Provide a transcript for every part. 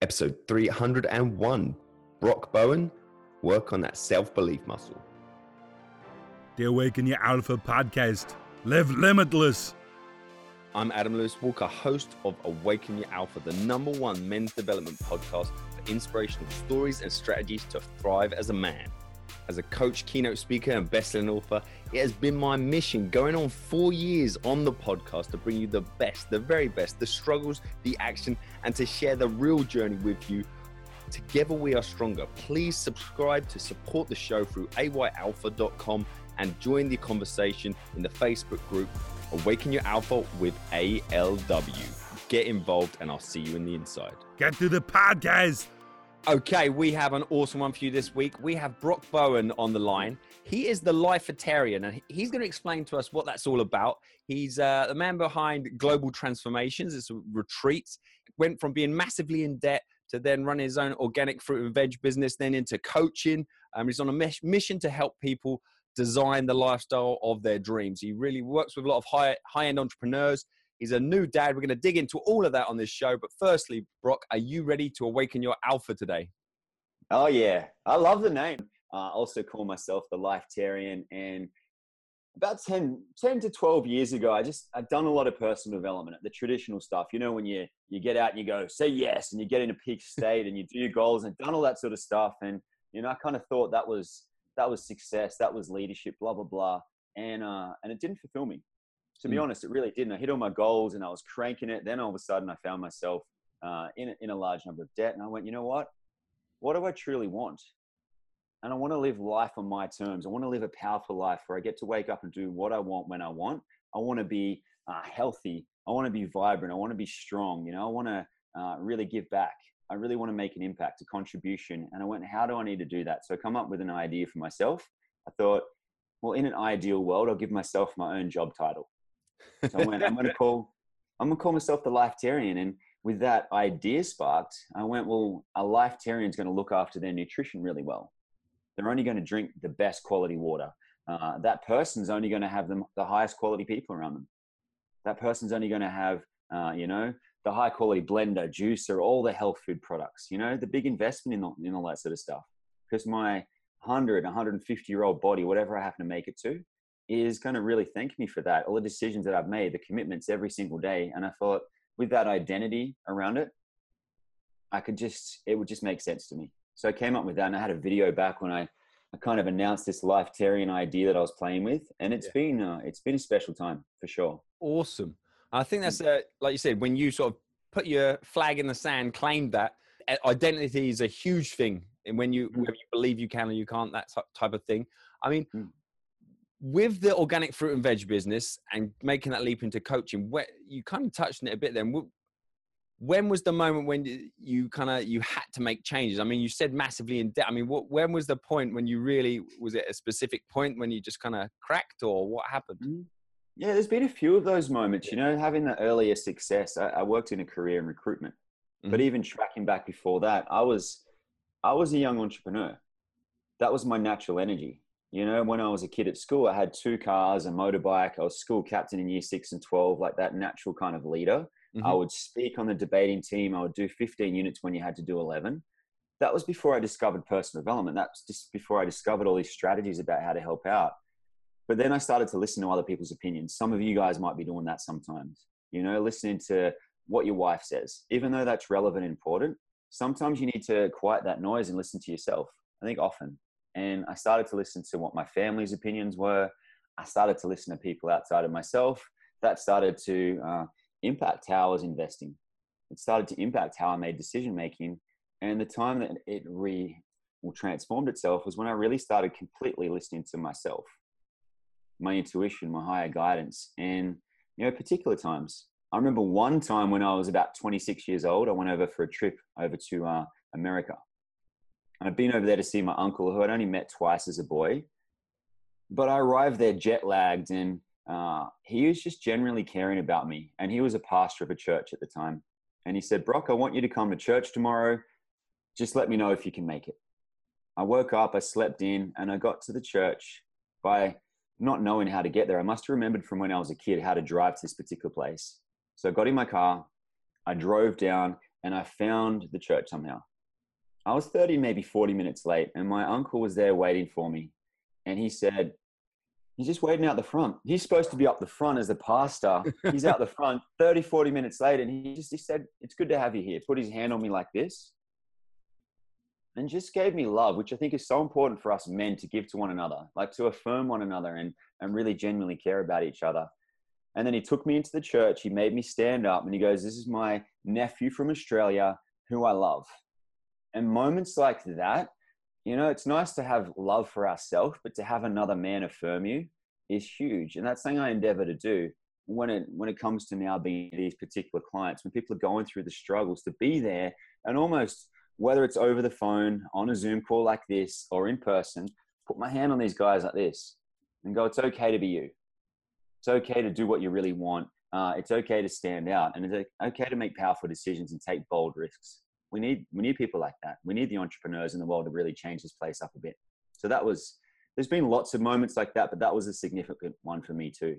Episode 301 Brock Bowen, work on that self belief muscle. The Awaken Your Alpha podcast. Live limitless. I'm Adam Lewis Walker, host of Awaken Your Alpha, the number one men's development podcast for inspirational stories and strategies to thrive as a man. As a coach, keynote speaker, and best-selling author, it has been my mission going on four years on the podcast to bring you the best, the very best, the struggles, the action, and to share the real journey with you. Together we are stronger. Please subscribe to support the show through ayalpha.com and join the conversation in the Facebook group Awaken Your Alpha with ALW. Get involved, and I'll see you in the inside. Get to the podcast. Okay, we have an awesome one for you this week. We have Brock Bowen on the line. He is the Lifeitarian, and he's going to explain to us what that's all about. He's uh, the man behind Global Transformations. It's a retreat. Went from being massively in debt to then run his own organic fruit and veg business, then into coaching. Um, he's on a mission to help people design the lifestyle of their dreams. He really works with a lot of high high end entrepreneurs. He's a new dad. We're going to dig into all of that on this show. But firstly, Brock, are you ready to awaken your alpha today? Oh, yeah. I love the name. I also call myself the Lifetarian. And about 10, 10 to 12 years ago, I just, I'd done a lot of personal development, the traditional stuff. You know, when you, you get out and you go, say yes, and you get in a peak state and you do your goals and done all that sort of stuff. And, you know, I kind of thought that was, that was success, that was leadership, blah, blah, blah. And, uh, and it didn't fulfill me to be mm. honest, it really didn't. I hit all my goals and I was cranking it. Then all of a sudden, I found myself uh, in, a, in a large number of debt. And I went, you know what? What do I truly want? And I want to live life on my terms. I want to live a powerful life where I get to wake up and do what I want when I want. I want to be uh, healthy. I want to be vibrant. I want to be strong. You know, I want to uh, really give back. I really want to make an impact, a contribution. And I went, how do I need to do that? So I come up with an idea for myself. I thought, well, in an ideal world, I'll give myself my own job title. I went, I'm going to call, I'm going to call myself the Lifetarian. And with that idea sparked, I went, well, a Lifetarian is going to look after their nutrition really well. They're only going to drink the best quality water. Uh, that person's only going to have them, the highest quality people around them. That person's only going to have, uh, you know, the high quality blender, juicer, all the health food products, you know, the big investment in, the, in all that sort of stuff. Because my 100, 150 year old body, whatever I happen to make it to, is going to really thank me for that. All the decisions that I've made, the commitments every single day. And I thought with that identity around it, I could just, it would just make sense to me. So I came up with that and I had a video back when I, I kind of announced this Lifetarian idea that I was playing with. And it's yeah. been, uh, it's been a special time for sure. Awesome. I think that's, uh, like you said, when you sort of put your flag in the sand, claimed that identity is a huge thing. And when you, mm. when you believe you can or you can't, that type of thing. I mean, mm with the organic fruit and veg business and making that leap into coaching, where you kind of touched on it a bit then. When was the moment when you kind of you had to make changes? I mean, you said massively in debt. I mean, what, when was the point when you really was it a specific point when you just kind of cracked, or what happened? Mm-hmm. Yeah, there's been a few of those moments. You know, having the earlier success. I, I worked in a career in recruitment, mm-hmm. but even tracking back before that, I was I was a young entrepreneur. That was my natural energy you know, when I was a kid at school, I had two cars, a motorbike. I was school captain in year six and 12, like that natural kind of leader. Mm-hmm. I would speak on the debating team. I would do 15 units when you had to do 11. That was before I discovered personal development. That's just before I discovered all these strategies about how to help out. But then I started to listen to other people's opinions. Some of you guys might be doing that sometimes, you know, listening to what your wife says, even though that's relevant and important. Sometimes you need to quiet that noise and listen to yourself. I think often and I started to listen to what my family's opinions were. I started to listen to people outside of myself. That started to uh, impact how I was investing. It started to impact how I made decision making. And the time that it re transformed itself was when I really started completely listening to myself, my intuition, my higher guidance, and you know, particular times. I remember one time when I was about 26 years old, I went over for a trip over to uh, America I'd been over there to see my uncle, who I'd only met twice as a boy. But I arrived there jet lagged, and uh, he was just generally caring about me. And he was a pastor of a church at the time. And he said, Brock, I want you to come to church tomorrow. Just let me know if you can make it. I woke up, I slept in, and I got to the church by not knowing how to get there. I must have remembered from when I was a kid how to drive to this particular place. So I got in my car, I drove down, and I found the church somehow. I was 30, maybe 40 minutes late, and my uncle was there waiting for me. And he said, He's just waiting out the front. He's supposed to be up the front as the pastor. He's out the front 30, 40 minutes late, and he just he said, It's good to have you here. Put his hand on me like this. And just gave me love, which I think is so important for us men to give to one another, like to affirm one another and, and really genuinely care about each other. And then he took me into the church. He made me stand up and he goes, This is my nephew from Australia who I love. And moments like that, you know, it's nice to have love for ourselves, but to have another man affirm you is huge. And that's something I endeavor to do when it when it comes to now being these particular clients, when people are going through the struggles, to be there and almost whether it's over the phone, on a Zoom call like this, or in person, put my hand on these guys like this and go, it's okay to be you. It's okay to do what you really want. Uh, it's okay to stand out and it's okay to make powerful decisions and take bold risks. We need, we need people like that. We need the entrepreneurs in the world to really change this place up a bit. So that was, there's been lots of moments like that, but that was a significant one for me too.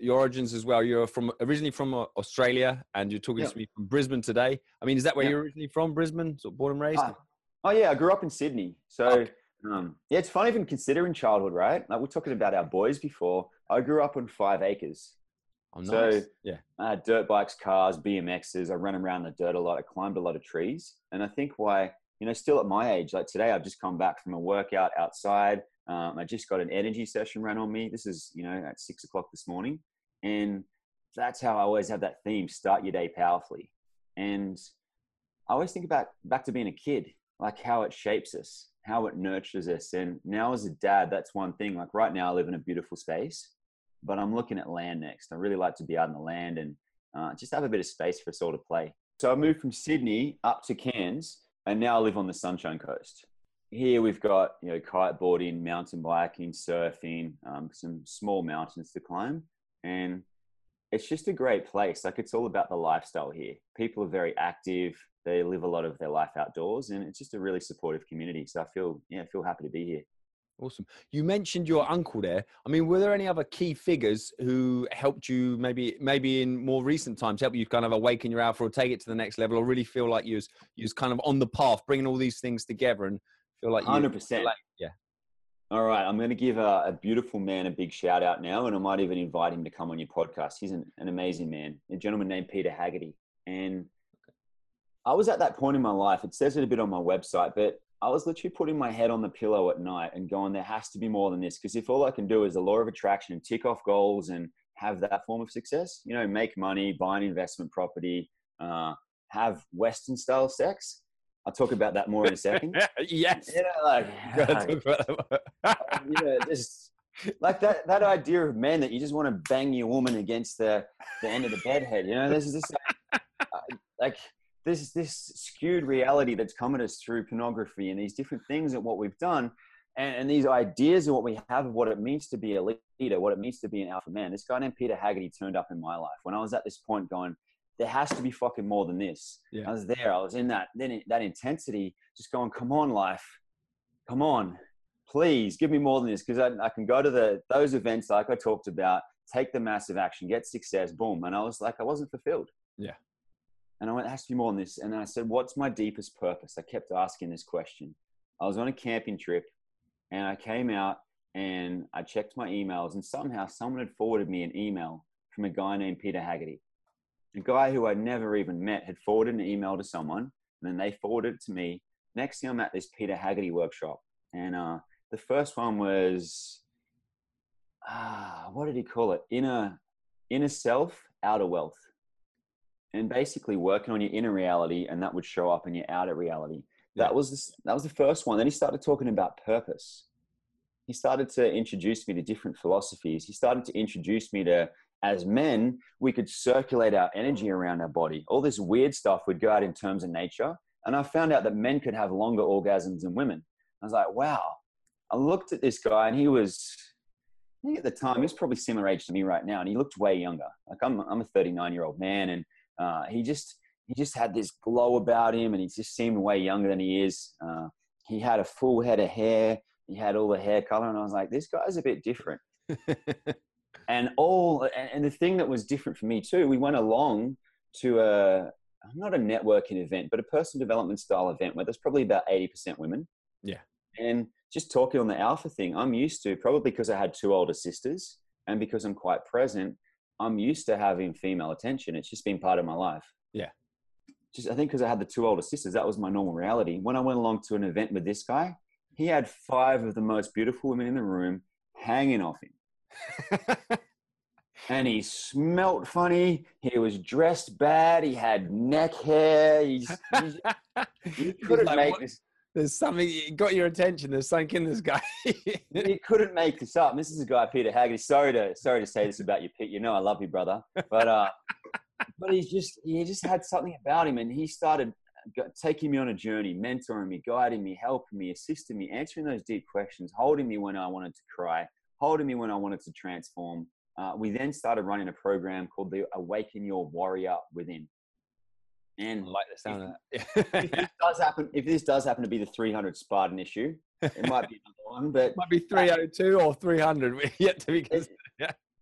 Your origins as well. You're from originally from uh, Australia, and you're talking to me from Brisbane today. I mean, is that where you're originally from? Brisbane, sort of born and raised. Ah. oh yeah, I grew up in Sydney. So okay. um, yeah, it's fun even considering childhood, right? Like we're talking about our boys before. I grew up on five acres. Nice. So yeah, I had dirt bikes, cars, BMXs. I run around the dirt a lot. I climbed a lot of trees, and I think why you know still at my age, like today, I've just come back from a workout outside. Um, I just got an energy session run on me. This is you know at six o'clock this morning, and that's how I always have that theme: start your day powerfully. And I always think about back to being a kid, like how it shapes us, how it nurtures us. And now as a dad, that's one thing. Like right now, I live in a beautiful space but I'm looking at land next. I really like to be out in the land and uh, just have a bit of space for us all to play. So I moved from Sydney up to Cairns and now I live on the Sunshine Coast. Here we've got you know kiteboarding, mountain biking, surfing, um, some small mountains to climb, and it's just a great place. Like it's all about the lifestyle here. People are very active. They live a lot of their life outdoors, and it's just a really supportive community. So I feel yeah, I feel happy to be here. Awesome. You mentioned your uncle there. I mean, were there any other key figures who helped you maybe maybe in more recent times help you kind of awaken your alpha or take it to the next level or really feel like you was you was kind of on the path, bringing all these things together and feel like hundred percent. Yeah. All right, I'm going to give a, a, beautiful man a big shout out now, and I might even invite him to come on your podcast. He's an, an amazing man, a gentleman named Peter Haggerty, and I was at that point in my life. It says it a bit on my website, but I was literally putting my head on the pillow at night and going, there has to be more than this. Because if all I can do is the law of attraction, and tick off goals and have that form of success, you know, make money, buy an investment property, uh, have Western style sex. I'll talk about that more in a second. yes. You know, like, you know, just like that, that idea of men that you just want to bang your woman against the, the end of the bed head, you know, this is just like, like this this skewed reality that's come at us through pornography and these different things and what we've done and, and, these ideas of what we have of what it means to be a leader what it means to be an alpha man. This guy named peter haggerty turned up in my life when i was at this point going there has to be fucking more than this. Yeah. i was there. I was in that then that intensity just going come on life. Come on. Please give me more than this. Because I, I can go to the those events like i talked about take the massive action get success boom. And i was like i wasn't fulfilled. Yeah and I went, to be more than this. And I said, what's my deepest purpose? I kept asking this question. I was on a camping trip and I came out and I checked my emails and somehow someone had forwarded me an email from a guy named Peter Haggerty. A guy who I'd never even met had forwarded an email to someone and then they forwarded it to me. Next thing I'm at this Peter Haggerty workshop. And uh, the first one was, ah, what did he call it? Inner, inner self, outer wealth and basically working on your inner reality and that would show up in your outer reality. Yeah. that was the, that was the first one. Then he started talking about purpose. He started to introduce me to different philosophies. He started to introduce me to as men we could circulate our energy around our body. All this weird stuff would go out in terms of nature and i found out that men could have longer orgasms than women. I was like wow. I looked at this guy and he was I think at the time he was probably similar age to me right now and he looked way younger. Like i'm, I'm a 39 year old man and uh, he just he just had this glow about him, and he just seemed way younger than he is. Uh, he had a full head of hair. He had all the hair color, and I was like, this guy's a bit different. and all and, and the thing that was different for me too, we went along to a not a networking event, but a personal development style event where there's probably about 80% women. Yeah. And just talking on the alpha thing, I'm used to probably because I had two older sisters and because I'm quite present, I'm used to having female attention. It's just been part of my life. Yeah. Just I think because I had the two older sisters, that was my normal reality. When I went along to an event with this guy, he had five of the most beautiful women in the room hanging off him. and he smelt funny. He was dressed bad. He had neck hair. He, just, he, he couldn't like, make what? this. There's something got your attention. There's something in this guy. He couldn't make this up. This is a guy, Peter Haggerty. Sorry to sorry to say this about you, Pete. You know I love you, brother. But uh, but he's just he just had something about him, and he started taking me on a journey, mentoring me, guiding me, helping me, assisting me, answering those deep questions, holding me when I wanted to cry, holding me when I wanted to transform. Uh, we then started running a program called the Awaken Your Warrior Within. I And like the sound of if that. this does happen, if this does happen to be the 300 Spartan issue, it might be another one, but Might be 302 or 300. We're yet to be. it,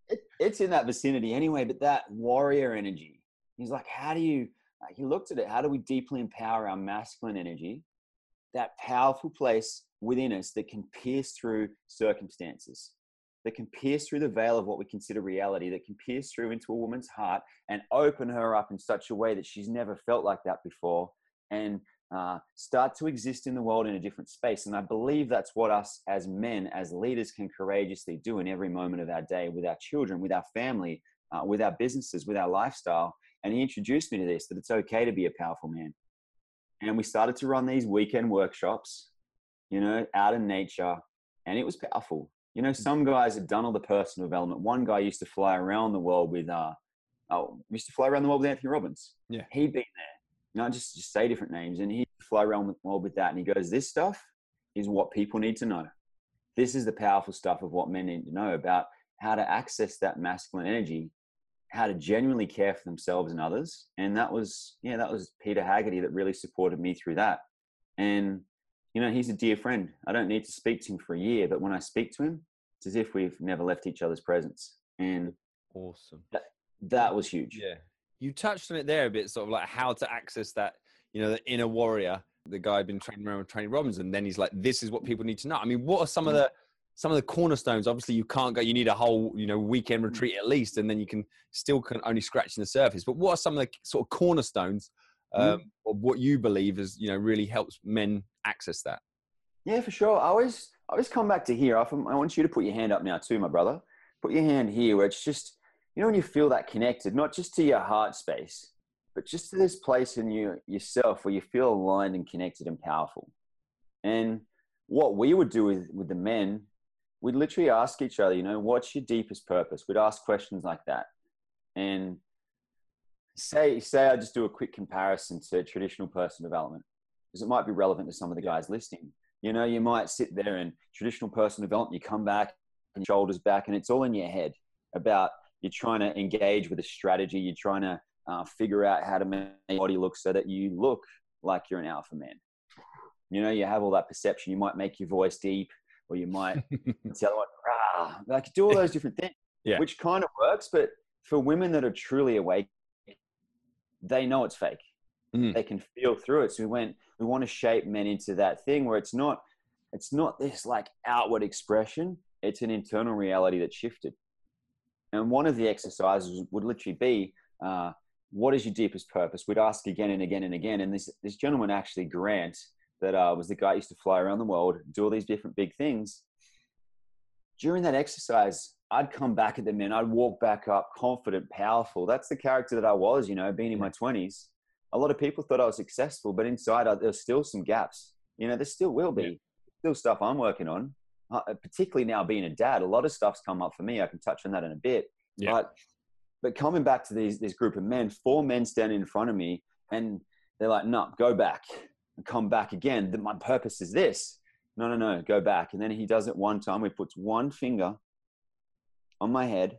it, it's in that vicinity anyway. But that warrior energy, he's like, how do you? Like, he looked at it. How do we deeply empower our masculine energy, that powerful place within us that can pierce through circumstances, that can pierce through the veil of what we consider reality, that can pierce through into a woman's heart and open her up in such a way that she's never felt like that before, and uh, start to exist in the world in a different space. And I believe that's what us as men, as leaders, can courageously do in every moment of our day with our children, with our family, uh, with our businesses, with our lifestyle. And he introduced me to this that it's okay to be a powerful man. And we started to run these weekend workshops, you know, out in nature, and it was powerful. You know, some guys have done all the personal development. One guy used to fly around the world with, uh, oh, used to fly around the world with Anthony Robbins. Yeah. He'd been there not just just say different names and he'd fly around the world with that and he goes this stuff is what people need to know this is the powerful stuff of what men need to know about how to access that masculine energy how to genuinely care for themselves and others and that was yeah that was peter haggerty that really supported me through that and you know he's a dear friend i don't need to speak to him for a year but when i speak to him it's as if we've never left each other's presence and awesome. that that was huge Yeah. You touched on it there a bit, sort of like how to access that, you know, the inner warrior. The guy had been training around with Tony Robbins, and then he's like, "This is what people need to know." I mean, what are some of the some of the cornerstones? Obviously, you can't go. You need a whole, you know, weekend mm. retreat at least, and then you can still can only scratching the surface. But what are some of the sort of cornerstones um, of what you believe is, you know, really helps men access that? Yeah, for sure. I always, I always come back to here. I, I want you to put your hand up now too, my brother. Put your hand here, where it's just, you know, when you feel that connected, not just to your heart space, but just to this place in you yourself where you feel aligned and connected and powerful. And what we would do with with the men, we'd literally ask each other, you know, what's your deepest purpose? We'd ask questions like that, and say say I just do a quick comparison to traditional personal development because it might be relevant to some of the guys listening. You know, you might sit there and traditional personal development, you come back and shoulders back, and it's all in your head about you're trying to engage with a strategy, you're trying to uh, figure out how to make your body look so that you look like you're an alpha man. You know, you have all that perception. You might make your voice deep, or you might tell rah, like do all those different things, Yeah. which kind of works. But for women that are truly awake, they know it's fake. Mm. They can feel through it. So we went, we want to shape men into that thing where it's not, it's not this like outward expression. It's an internal reality that shifted. And one of the exercises would literally be, uh, what is your deepest purpose? We'd ask again and again and again. And this, this gentleman actually, Grant, that uh, was the guy who used to fly around the world, do all these different big things. During that exercise, I'd come back at them and I'd walk back up confident, powerful. That's the character that I was, you know, being in my 20s. A lot of people thought I was successful, but inside I, there's still some gaps. You know, there still will be. Still stuff I'm working on, uh, particularly now being a dad. A lot of stuff's come up for me. I can touch on that in a bit. Yeah. But, but coming back to these, this group of men, four men standing in front of me, and they're like, no, go back and come back again. My purpose is this. No, no, no, go back. And then he does it one time. He puts one finger on my head.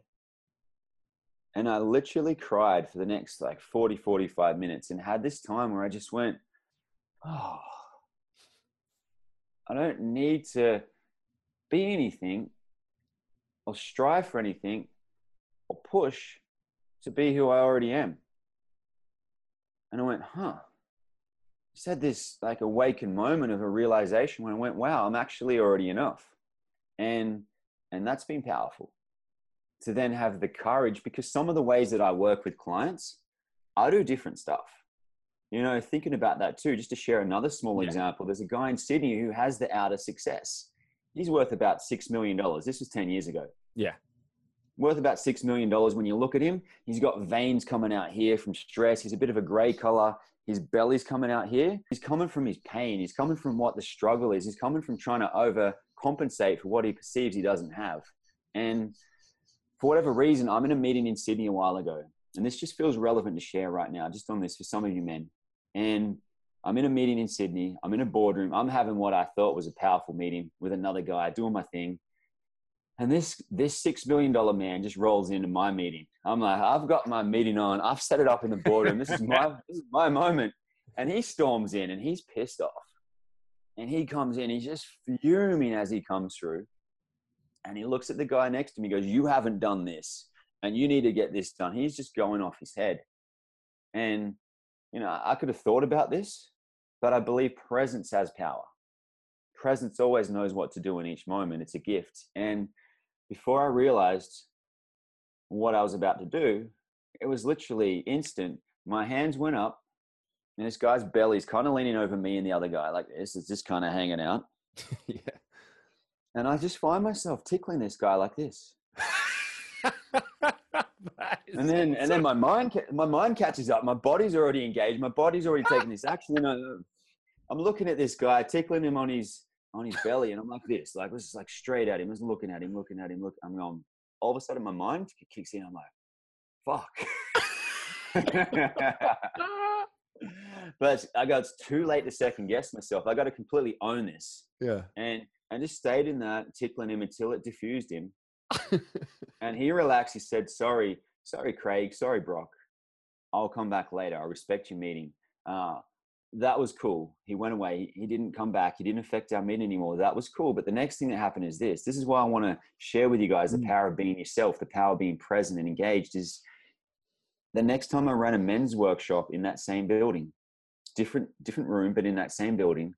And I literally cried for the next like 40, 45 minutes and had this time where I just went, oh, I don't need to be anything or strive for anything or push to be who I already am. And I went, huh. Just had this like awakened moment of a realization when I went, wow, I'm actually already enough. And and that's been powerful. To then have the courage, because some of the ways that I work with clients, I do different stuff. You know, thinking about that too, just to share another small Yeah. example, there's a guy in Sydney who has the outer success. He's worth about $6 million. This was 10 years ago. Yeah. Worth about $6 million when you look at him. He's got veins coming out here from stress. He's a bit of a gray color. His belly's coming out here. He's coming from his pain. He's coming from what the struggle is. He's coming from trying to overcompensate for what he perceives he doesn't have. And for whatever reason, I'm in a meeting in Sydney a while ago. And this just feels relevant to share right now, just on this for some of you men. And I'm in a meeting in Sydney. I'm in a boardroom. I'm having what I thought was a powerful meeting with another guy, doing my thing. And this this six million dollar man just rolls into my meeting. I'm like, I've got my meeting on. I've set it up in the boardroom. This is my this is my moment. And he storms in and he's pissed off. And he comes in. He's just fuming as he comes through. And he looks at the guy next to me. He goes, "You haven't done this, and you need to get this done." He's just going off his head. And you know, I could have thought about this, but I believe presence has power. Presence always knows what to do in each moment. It's a gift. And before I realized what I was about to do, it was literally instant. My hands went up, and this guy's belly's kind of leaning over me and the other guy like this. It's just kind of hanging out. yeah. And I just find myself tickling this guy like this. And then and then my mind my mind catches up. My body's already engaged. My body's already taking this action. And I, I'm looking at this guy, tickling him on his on his belly, and I'm like this, like this is like straight at him, just looking at him, looking at him. Look, I'm going. All of a sudden, my mind kicks in. I'm like, fuck. but I go, it's too late to second guess myself. I got to completely own this, yeah. and I just stayed in that, tickling him until it diffused him. And he relaxed. He said, Sorry, sorry, Craig. Sorry, Brock. I'll come back later. I respect your meeting. Uh, that was cool. He went away. He didn't come back. He didn't affect our meeting anymore. That was cool. But the next thing that happened is this. This is why I want to share with you guys the Mm. power of being yourself, the power of being present and engaged. Is the next time I ran a men's workshop in that same building, different different room, but in that same building,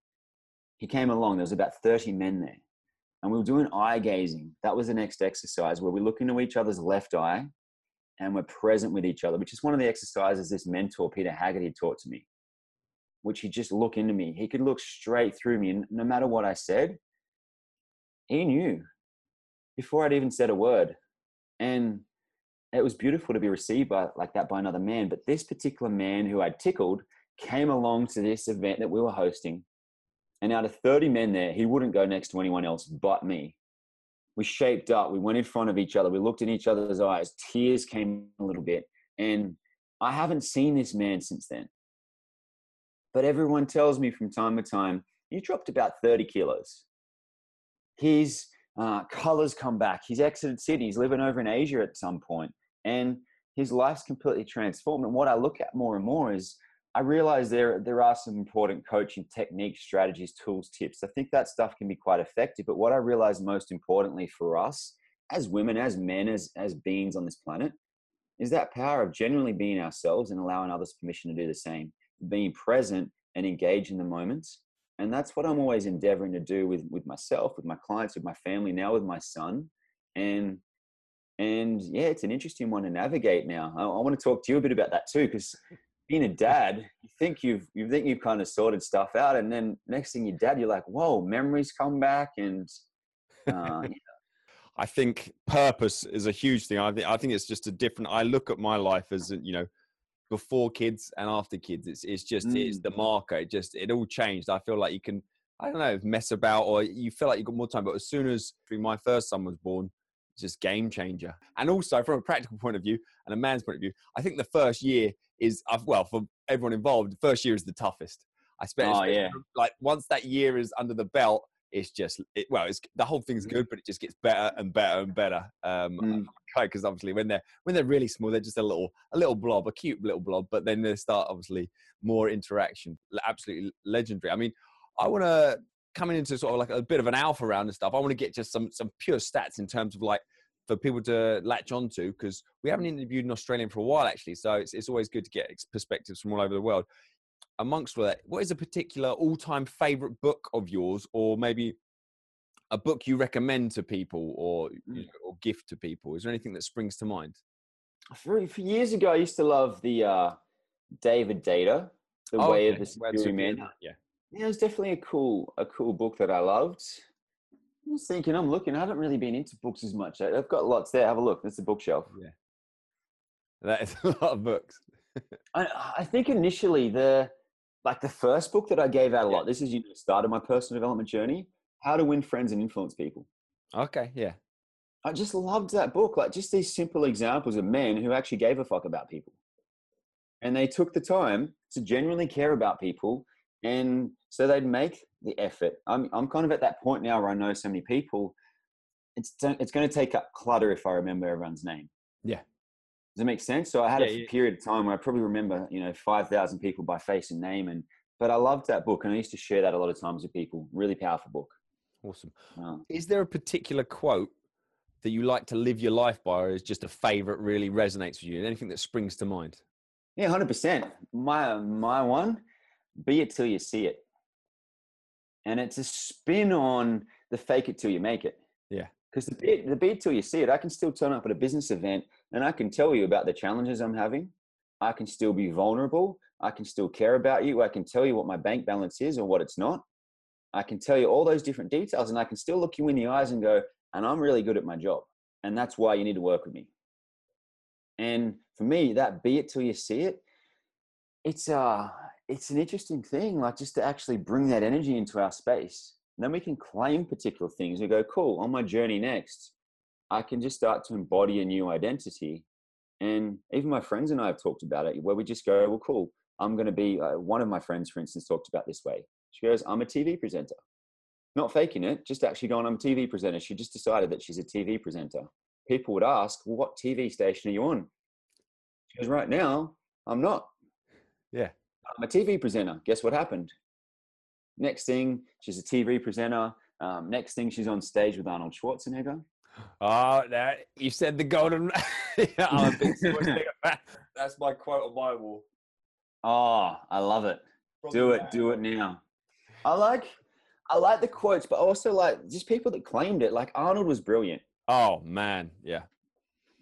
he came along. There was about 30 men there and we were doing eye gazing. That was the next exercise where we look into each other's left eye and we're present with each other, which is one of the exercises this mentor, Peter Haggerty, taught to me, which he just look into me. He could look straight through me. And no matter what I said, he knew before I'd even said a word. And it was beautiful to be received by like that by another man. But this particular man who I'd tickled came along to this event that we were hosting and out of 30 men there, he wouldn't go next to anyone else but me. We shaped up, we went in front of each other, we looked in each other's eyes, tears came a little bit. And I haven't seen this man since then. But everyone tells me from time to time, you dropped about 30 kilos. His uh, colors come back. He's exited Sydney. He's living over in Asia at some point, and his life's completely transformed. And what I look at more and more is I realize there there are some important coaching techniques, strategies, tools, tips. I think that stuff can be quite effective. But what I realize most importantly for us as women, as men, as as beings on this planet, is that power of genuinely being ourselves and allowing others permission to do the same, being present and engage in the moments. And that's what I'm always endeavoring to do with with myself, with my clients, with my family, now with my son. And and yeah, it's an interesting one to navigate now. I, I want to talk to you a bit about that too, because being a dad, you think you've you think you've kind of sorted stuff out, and then next thing you're dad, you're like, whoa, memories come back, and uh, I think purpose is a huge thing. I think I think it's just a different. I look at my life as you know, before kids and after kids. It's it's just it's the marker. It just it all changed. I feel like you can I don't know mess about or you feel like you've got more time. But as soon as my first son was born, just game changer. And also from a practical point of view and a man's point of view, I think the first year is uh, well for everyone involved. The first year is the toughest. I spent Oh, yeah. like once that year is under the belt, it's just it, well, it's the whole thing's good, but it just gets better and better and better. Um, Mm. because obviously when they're when they're really small, they're just a little a little blob, a cute little blob. But then they start obviously more interaction. Absolutely legendary. I mean, I want to coming into sort of like a bit of an alpha round and stuff. I want to get just some some pure stats in terms of like for people to latch onto because we haven't interviewed an Australian for a while actually. So it's it's always good to get perspectives from all over the world. Amongst all that, what is a particular all-time favorite book of yours, or maybe a book you recommend to people, or you Mm. know, or gift to people? Is there anything that springs to mind? For, for years ago, I used to love the uh, David Deida, The Oh, Way okay. of the Way of the Superior Man. Superior Man, Yeah. Yeah, it was definitely a cool, a cool book that I loved. I was thinking, I'm looking. I haven't really been into books as much. I- I've got lots there. Have a look. That's a bookshelf. Yeah, that is a lot of books. I, I think initially the like the first book that I gave out a Yeah. lot. This is you know started my personal development journey. How to win friends and influence people. Okay, yeah. I just loved that book. Like just these simple examples of men who actually gave a fuck about people. And they took the time to genuinely care about people. And so they'd make the effort. I'm, I'm kind of at that point now where I know so many people. It's, it's going to take up clutter if I remember everyone's name. Yeah. Does it make sense? So I had Yeah, a yeah. period of time where I probably remember, you know, 5,000 people by face and name. And, but I loved that book. And I used to share that a lot of times with people. Really powerful book. Awesome. Um, Is there a particular quote that you like to live your life by, or is just a favorite really resonates with you? Anything that springs to mind? Yeah, hundred percent. My my one, be it till you see it, and it's a spin on the fake it till you make it. Yeah. Because the be it, the be it till you see it, I can still turn up at a business event and I can tell you about the challenges I'm having. I can still be vulnerable. I can still care about you. I can tell you what my bank balance is or what it's not. I can tell you all those different details, and I can still look you in the eyes and go, and I'm really good at my job, and that's why you need to work with me. And for me, that be it till you see it, it's uh it's an interesting thing, like just to actually bring that energy into our space. And then we can claim particular things. We go, cool, on my journey next, I can just start to embody a new identity. And even my friends and I have talked about it, where we just go, well, cool, I'm going to be, uh, one of my friends, for instance, talked about this way. She goes, I'm a TV presenter. Not faking it, just actually going, I'm a TV presenter. She just decided that she's a TV presenter. People would ask, well, what TV station are you on? She goes, right now, I'm not. Yeah. I'm a TV presenter. Guess what happened? Next thing, she's a TV presenter. Um, next thing, she's on stage with Arnold Schwarzenegger. Oh, that you said the golden. yeah, I'm a big That's my quote on my wall. Oh, I love it. Do it, do it now. I like, I like the quotes, but also like just people that claimed it. Like Arnold was brilliant. Oh man, yeah,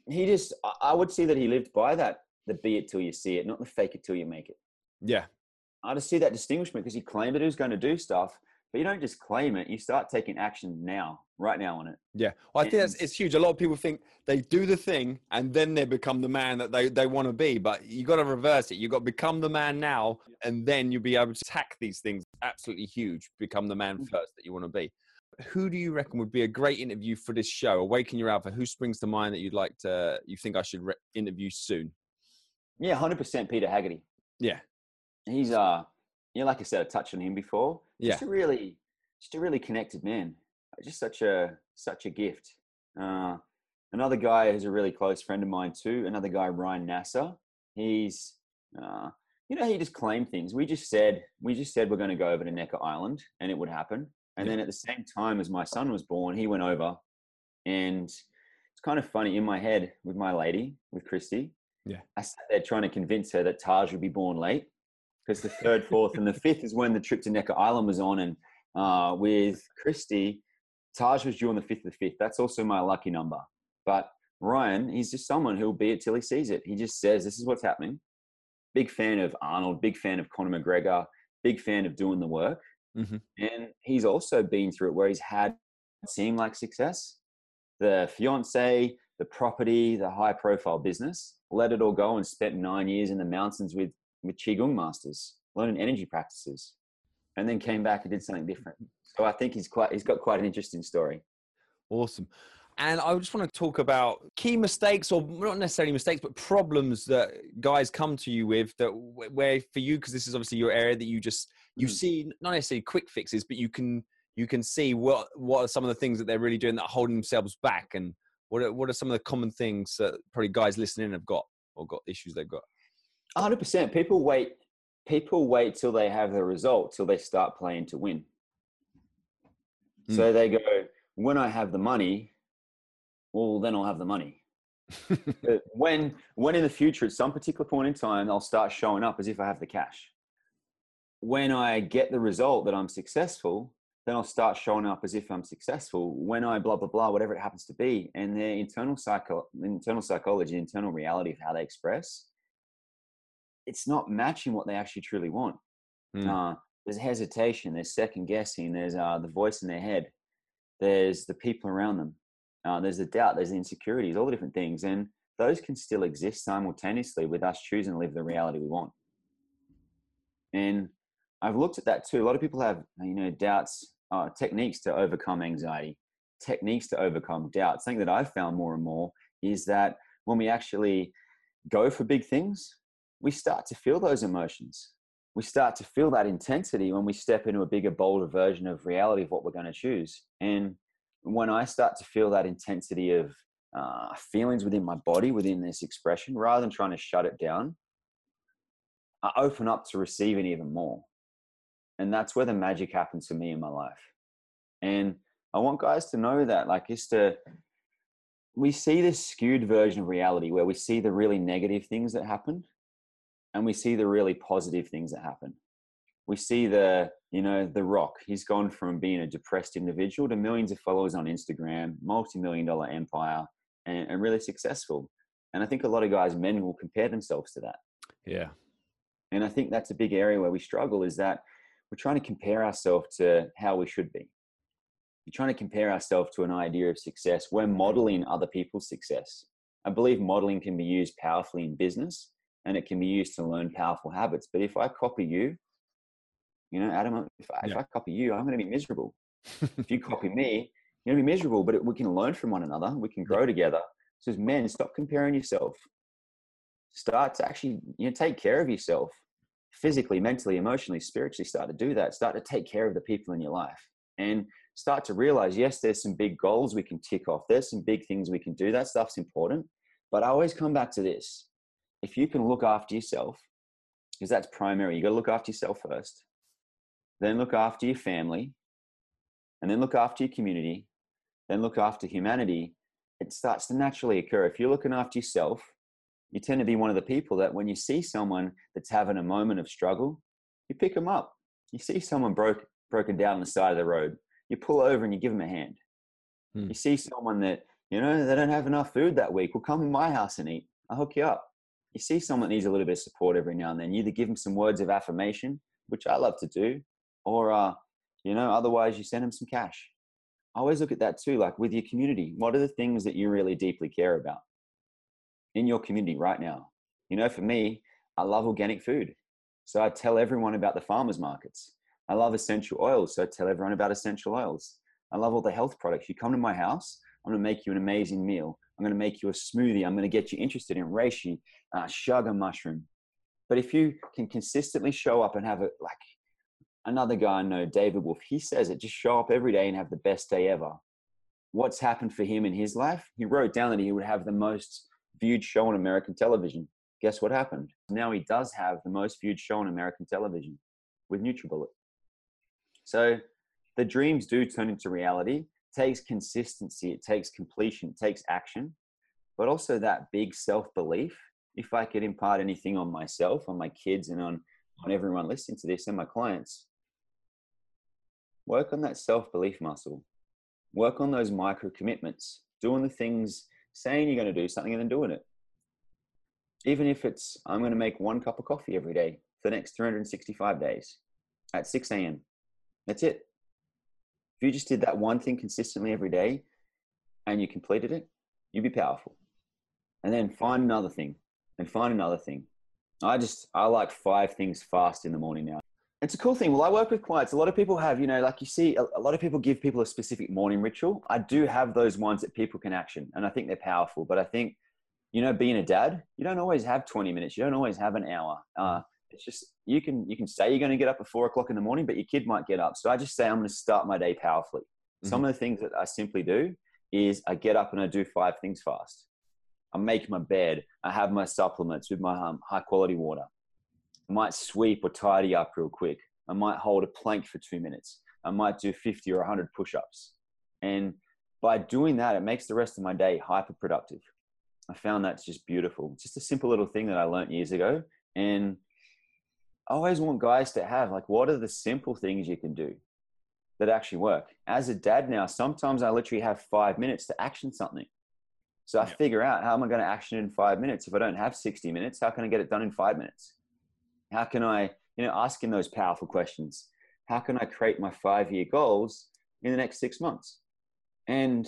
He just, I- I would see that he lived by that. The be it till you see it, not the fake it till you make it. Yeah, I just see that distinguishment because he claimed that he was going to do stuff, but you don't just claim it. You start taking action now, right now on it. yeah. Well, I think that's it's huge. A lot of people think they do the thing and then they become the man that they, they want to be, but you got to reverse it. You got to become the man now, and then you'll be able to attack these things. Absolutely huge. Become the man Mhm. first that you want to be. Who do you reckon would be a great interview for this show? Awaken Your Alpha. Who springs to mind that you'd like to? You think I should re- interview soon? Yeah, hundred percent. Peter Haggerty. Yeah, He's uh, you know, like I said, I touched on him before. yeah, Just a really, just a really connected man. Just such a such a gift. Uh, another guy who's a really close friend of mine too. Another guy, Ryan Nasser. He's, uh, you know, he just claimed things. We just said, we just said we're going to go over to Necker Island, and it would happen. And Yeah. then at the same time as my son was born, he went over, and it's kind of funny in my head with my lady, with Christy. Yeah. I sat there trying to convince her that Taj would be born late because the third, fourth, and the fifth is when the trip to Necker Island was on. And uh, with Christy, Taj was due on the fifth of the fifth. That's also my lucky number. But Ryan, he's just someone who'll be it till he sees it. He just says, This is what's happening. Big fan of Arnold, big fan of Conor McGregor, big fan of doing the work. Mhm. And he's also been through it where he's had seem like success. The fiance, the property, the high profile business, let it all go and spent nine years in the mountains with, with Qigong masters, learning energy practices, and then came back and did something different. So I think he's quite he's got quite an interesting story. Awesome. And I just want to talk about key mistakes, or not necessarily mistakes, but problems that guys come to you with that wh- where for you, because this is obviously your area that you just you Mm. see not necessarily quick fixes, but you can you can see what what are some of the things that they're really doing that are holding themselves back, and what are, what are some of the common things that probably guys listening have got or got issues they've got. Hundred percent. People wait. People wait till they have the result till they start playing to win. Mm. So they go, when I have the money, well, then I'll have the money. when, when in the future, at some particular point in time, I'll start showing up as if I have the cash. When I get the result that I'm successful, then I'll start showing up as if I'm successful. When I blah blah blah, whatever it happens to be, and their internal psycho, internal psychology, internal reality of how they express, it's not matching what they actually truly want. Mm. Uh, there's hesitation, there's second guessing, there's uh, the voice in their head, there's the people around them, uh, there's the doubt, there's the insecurities, all the different things, and those can still exist simultaneously with us choosing to live the reality we want. And I've looked at that too. A lot of people have, you know, doubts, uh, techniques to overcome anxiety, techniques to overcome doubt. Something that I've found more and more is that when we actually go for big things, we start to feel those emotions. We start to feel that intensity when we step into a bigger, bolder version of reality of what we're going to choose. And when I start to feel that intensity of uh, feelings within my body, within this expression, rather than trying to shut it down, I open up to receiving even more. And that's where the magic happens for me in my life. And I want guys to know that, like, is to, we see this skewed version of reality where we see the really negative things that happen and we see the really positive things that happen. We see the, you know, The Rock. He's gone from being a depressed individual to millions of followers on Instagram, multi million dollar empire, and, and really successful. And I think a lot of guys, men, will compare themselves to that. Yeah. And I think that's a big area where we struggle is that we're trying to compare ourselves to how we should be. We're trying to compare ourselves to an idea of success. We're modeling other people's success. I believe modeling can be used powerfully in business and it can be used to learn powerful habits. But if I copy you, you know, Adam, if I, yeah. if I copy you, I'm going to be miserable. if you copy me, you're going to be miserable, but we can learn from one another. We can grow together. So as men, stop comparing yourself. Start to actually, you know, take care of yourself physically, mentally, emotionally, spiritually start to do that. Start to take care of the people in your life and start to realize yes, there's some big goals we can tick off. There's some big things we can do. That stuff's important. But I always come back to this if you can look after yourself, because that's primary, you got to look after yourself first, then look after your family, and then look after your community, then look after humanity. It starts to naturally occur. If you're looking after yourself, you tend to be one of the people that when you see someone that's having a moment of struggle, you pick them up. You see someone broke, broken down on the side of the road, you pull over and you give them a hand. Hmm. You see someone that, you know, they don't have enough food that week. Well, come to my house and eat. I'll hook you up. You see someone that needs a little bit of support every now and then. You either give them some words of affirmation, which I love to do, or, uh, you know, otherwise you send them some cash. I always look at that too, like with your community. What are the things that you really deeply care about? in your community right now. You know, for me, I love organic food. So I tell everyone about the farmers markets. I love essential oils. So I tell everyone about essential oils. I love all the health products. You come to my house, I'm going to make you an amazing meal. I'm going to make you a smoothie. I'm going to get you interested in reishi, uh, chaga mushroom. But if you can consistently show up and have it like another guy I know, David Wolfe, he says it just show up every day and have the best day ever. What's happened for him in his life? He wrote down that he would have the most viewed show on American television. Guess what happened? Now he does have the most viewed show on American television with NutriBullet. So the dreams do turn into reality. Takes consistency, it takes completion, it takes action, but also that big self belief. If I could impart anything on myself, on my kids, and on, on everyone listening to this and my clients, work on that self belief muscle. Work on those micro commitments, doing the things saying you're going to do something and then doing it. Even if it's, I'm going to make one cup of coffee every day for the next 365 days at 6 a.m. That's it. If you just did that one thing consistently every day and you completed it, you'd be powerful. And then find another thing and find another thing. I just, I like five things fast in the morning now. It's a cool thing. Well, I work with clients. A lot of people have, you know, like you see, a, lot of people give people a specific morning ritual. I do have those ones that people can action, and I think they're powerful. But I think, you know, being a dad, you don't always have 20 minutes. You don't always have an hour. Uh, it's just you can you can say you're going to get up at four o'clock in the morning, but your kid might get up. So I just say I'm going to start my day powerfully. Mm-hmm. Some of the things that I simply do is I get up and I do five things fast. I make my bed. I have my supplements with my um, high quality water. I might sweep or tidy up real quick. I might hold a plank for two minutes. I might do 50 or 100 push ups. And by doing that, it makes the rest of my day hyper productive. I found that's just beautiful. Just a simple little thing that I learned years ago. And I always want guys to have like, what are the simple things you can do that actually work? As a dad now, sometimes I literally have five minutes to action something. So I Yeah. figure out how am I going to action in five minutes? If I don't have 60 minutes, how can I get it done in five minutes? How can I, you know, asking those powerful questions? How can I create my five year goals in the next six months? And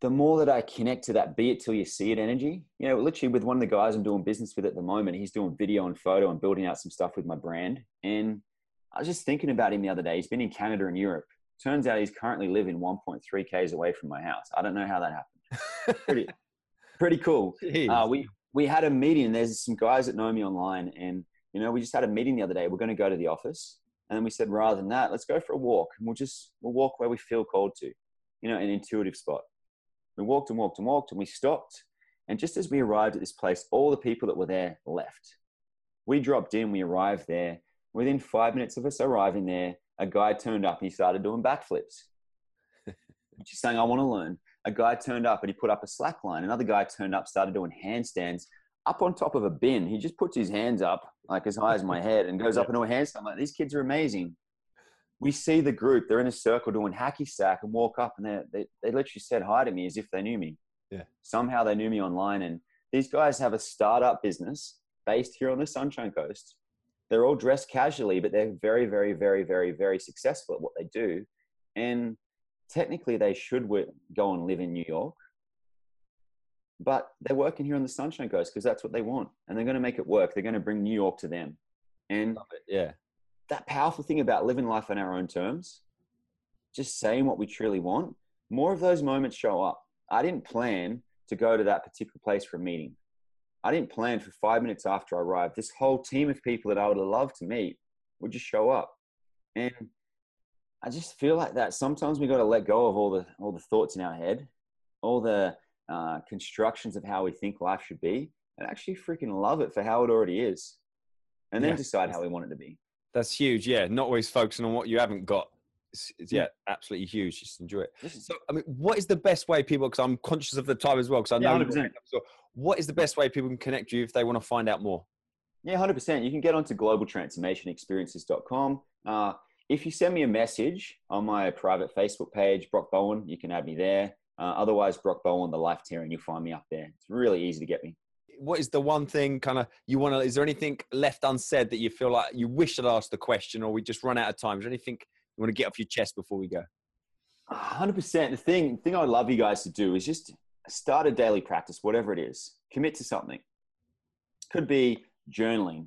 the more that I connect to that be it till you see it energy, you know, literally with one of the guys I'm doing business with at the moment, he's doing video and photo and building out some stuff with my brand. And I was just thinking about him the other day. He's been in Canada and Europe. Turns out he's currently living 1.3 Ks away from my house. I don't know how that happened. Pretty, pretty cool. Uh, we we had a meeting. There's some guys that know me online, and you know, we just had a meeting the other day. We're going to go to the office, and then we said, rather than that, let's go for a walk, and we'll just we'll walk where we feel called to, you know, an intuitive spot. We walked and walked and walked, and we stopped. And just as we arrived at this place, all the people that were there left. We dropped in. We arrived there. Within five minutes of us arriving there, a guy turned up and he started doing backflips, which is saying, "I want to learn." a guy turned up and he put up a slack line. Another guy turned up, started doing handstands up on top of a bin. He just puts his hands up like as high as my head and goes up into a handstand. I'm like, these kids are amazing. We see the group, they're in a circle doing hacky sack and walk up and they, they, they literally said hi to me as if they knew me. Yeah. Somehow they knew me online. And these guys have a startup business based here on the Sunshine Coast. They're all dressed casually, but they're very, very, very, very, very successful at what they do. And technically they should w- go and live in New York, but they're working here on the Sunshine Coast because that's what they want, and they're going to make it work. They're going to bring New York to them, and Yeah. That powerful thing about living life on our own terms, just saying what we truly want. More of those moments show up. I didn't plan to go to that particular place for a meeting. I didn't plan for five minutes after I arrived. This whole team of people that I would loved to meet would just show up, and I just feel like that. Sometimes we got to let go of all the all the thoughts in our head, all the uh, constructions of how we think life should be, and actually freaking love it for how it already is, and then Yeah. decide how we want it to be. That's huge. Yeah. Not always focusing on what you haven't got. It's, it's, Yeah. yeah, absolutely huge. Just enjoy it. So, I mean, what is the best way people, because I'm conscious of the time as well, because I Yeah, know. 100%. So, what is the best way people can connect you if they want to find out more? Yeah, 100%. You can get onto globaltransformationexperiences.com. Uh, if you send me a message on my private Facebook page, Brock Bowen, you can add me there. Uh, otherwise, Brock Bowen, the Life Tearing, you'll find me up there. It's really easy to get me. What is the one thing kind of you want to, is there anything left unsaid that you feel like you wish I'd asked the question or we just run out of time? Is there anything you want to get off your chest before we go? 100%. The thing, thing I'd love you guys to do is just start a daily practice, whatever it is. Commit to something. Could be journaling.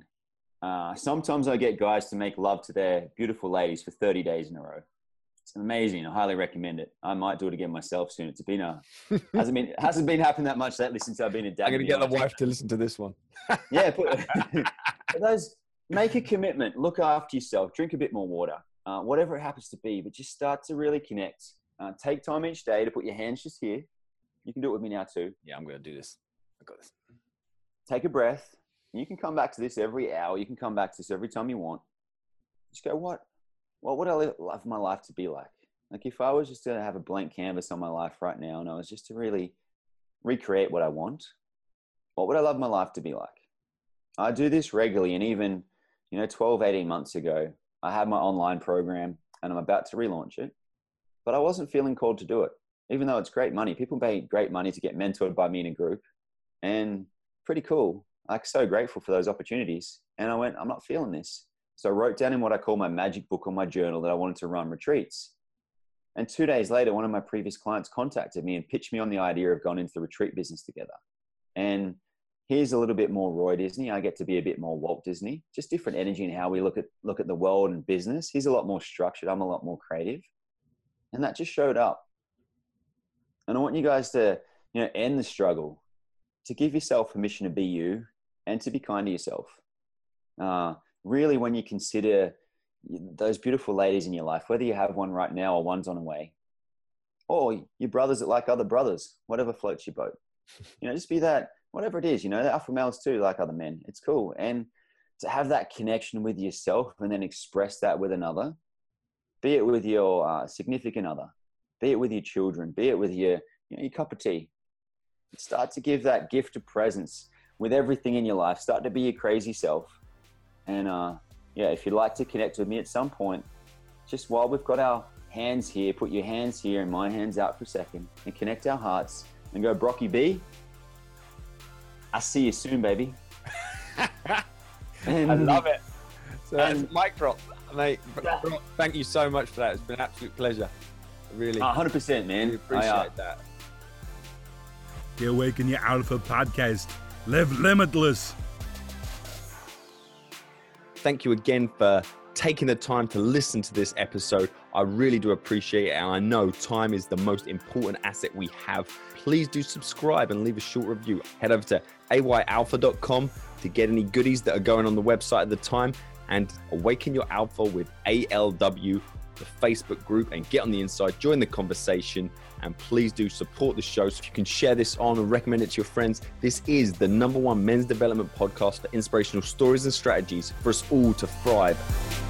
Uh, sometimes I get guys to make love to their beautiful ladies for 30 days in a row. It's amazing. I highly recommend it. I might do it again myself soon. It's been a, hasn't been hasn't been happening that much lately since I've been a dad. I'm going to to get the wife to listen to this one. yeah, put, but those make a commitment. Look after yourself. Drink a bit more water. Uh, whatever it happens to be, but just start to really connect. Uh, take time each day to put your hands just here. You can do it with me now too. Yeah, I'm going to do this. I got this. Take a breath. You can come back to this every hour. You can come back to this every time you want. Just go, what? What would I love my life to be like? Like if I was just to have a blank canvas on my life right now, and I was just to really recreate what I want, what would I love my life to be like? I do this regularly, and even you know, 12, 18 months ago, I had my online program, and I'm about to relaunch it, but I wasn't feeling called to do it, even though it's great money. People pay great money to get mentored by me in a group, and pretty cool. Like so grateful for those opportunities. And I went, I'm not feeling this. So I wrote down in what I call my magic book or my journal that I wanted to run retreats. And two days later, one of my previous clients contacted me and pitched me on the idea of going into the retreat business together. And here's a little bit more Roy Disney. I get to be a bit more Walt Disney. Just different energy in how we look at look at the world and business. He's a lot more structured. I'm a lot more creative. And that just showed up. And I want you guys to, you know, end the struggle, to give yourself permission to be you and to be kind to yourself. Uh, really, when you consider those beautiful ladies in your life, whether you have one right now or one's on the way, or your brothers that like other brothers, whatever floats your boat. You know, just be that, whatever it is, you know, alpha males too like other men. It's cool. And to have that connection with yourself and then express that with another, be it with your uh, significant other, be it with your children, be it with your, you know, your cup of tea. Start to give that gift of presence with everything in your life. Start to be your crazy self. And uh, yeah, if you'd like to connect with me at some point, just while we've got our hands here, put your hands here and my hands out for a second and connect our hearts and go, Brocky B. I see you soon, baby. and, I love it. So that's mic drop, mate. Thank you so much for that. It's been an absolute pleasure. Really. 100%, man. Really appreciate I, uh, that. The Awaken Your Alpha podcast. Live limitless. Thank you again for taking the time to listen to this episode. I really do appreciate it. And I know time is the most important asset we have. Please do subscribe and leave a short review. Head over to ayalpha.com to get any goodies that are going on the website at the time and awaken your alpha with ALW, the Facebook group, and get on the inside, join the conversation, and please do support the show. So if you can share this on and recommend it to your friends, this is the number one men's development podcast for inspirational stories and strategies for us all to thrive.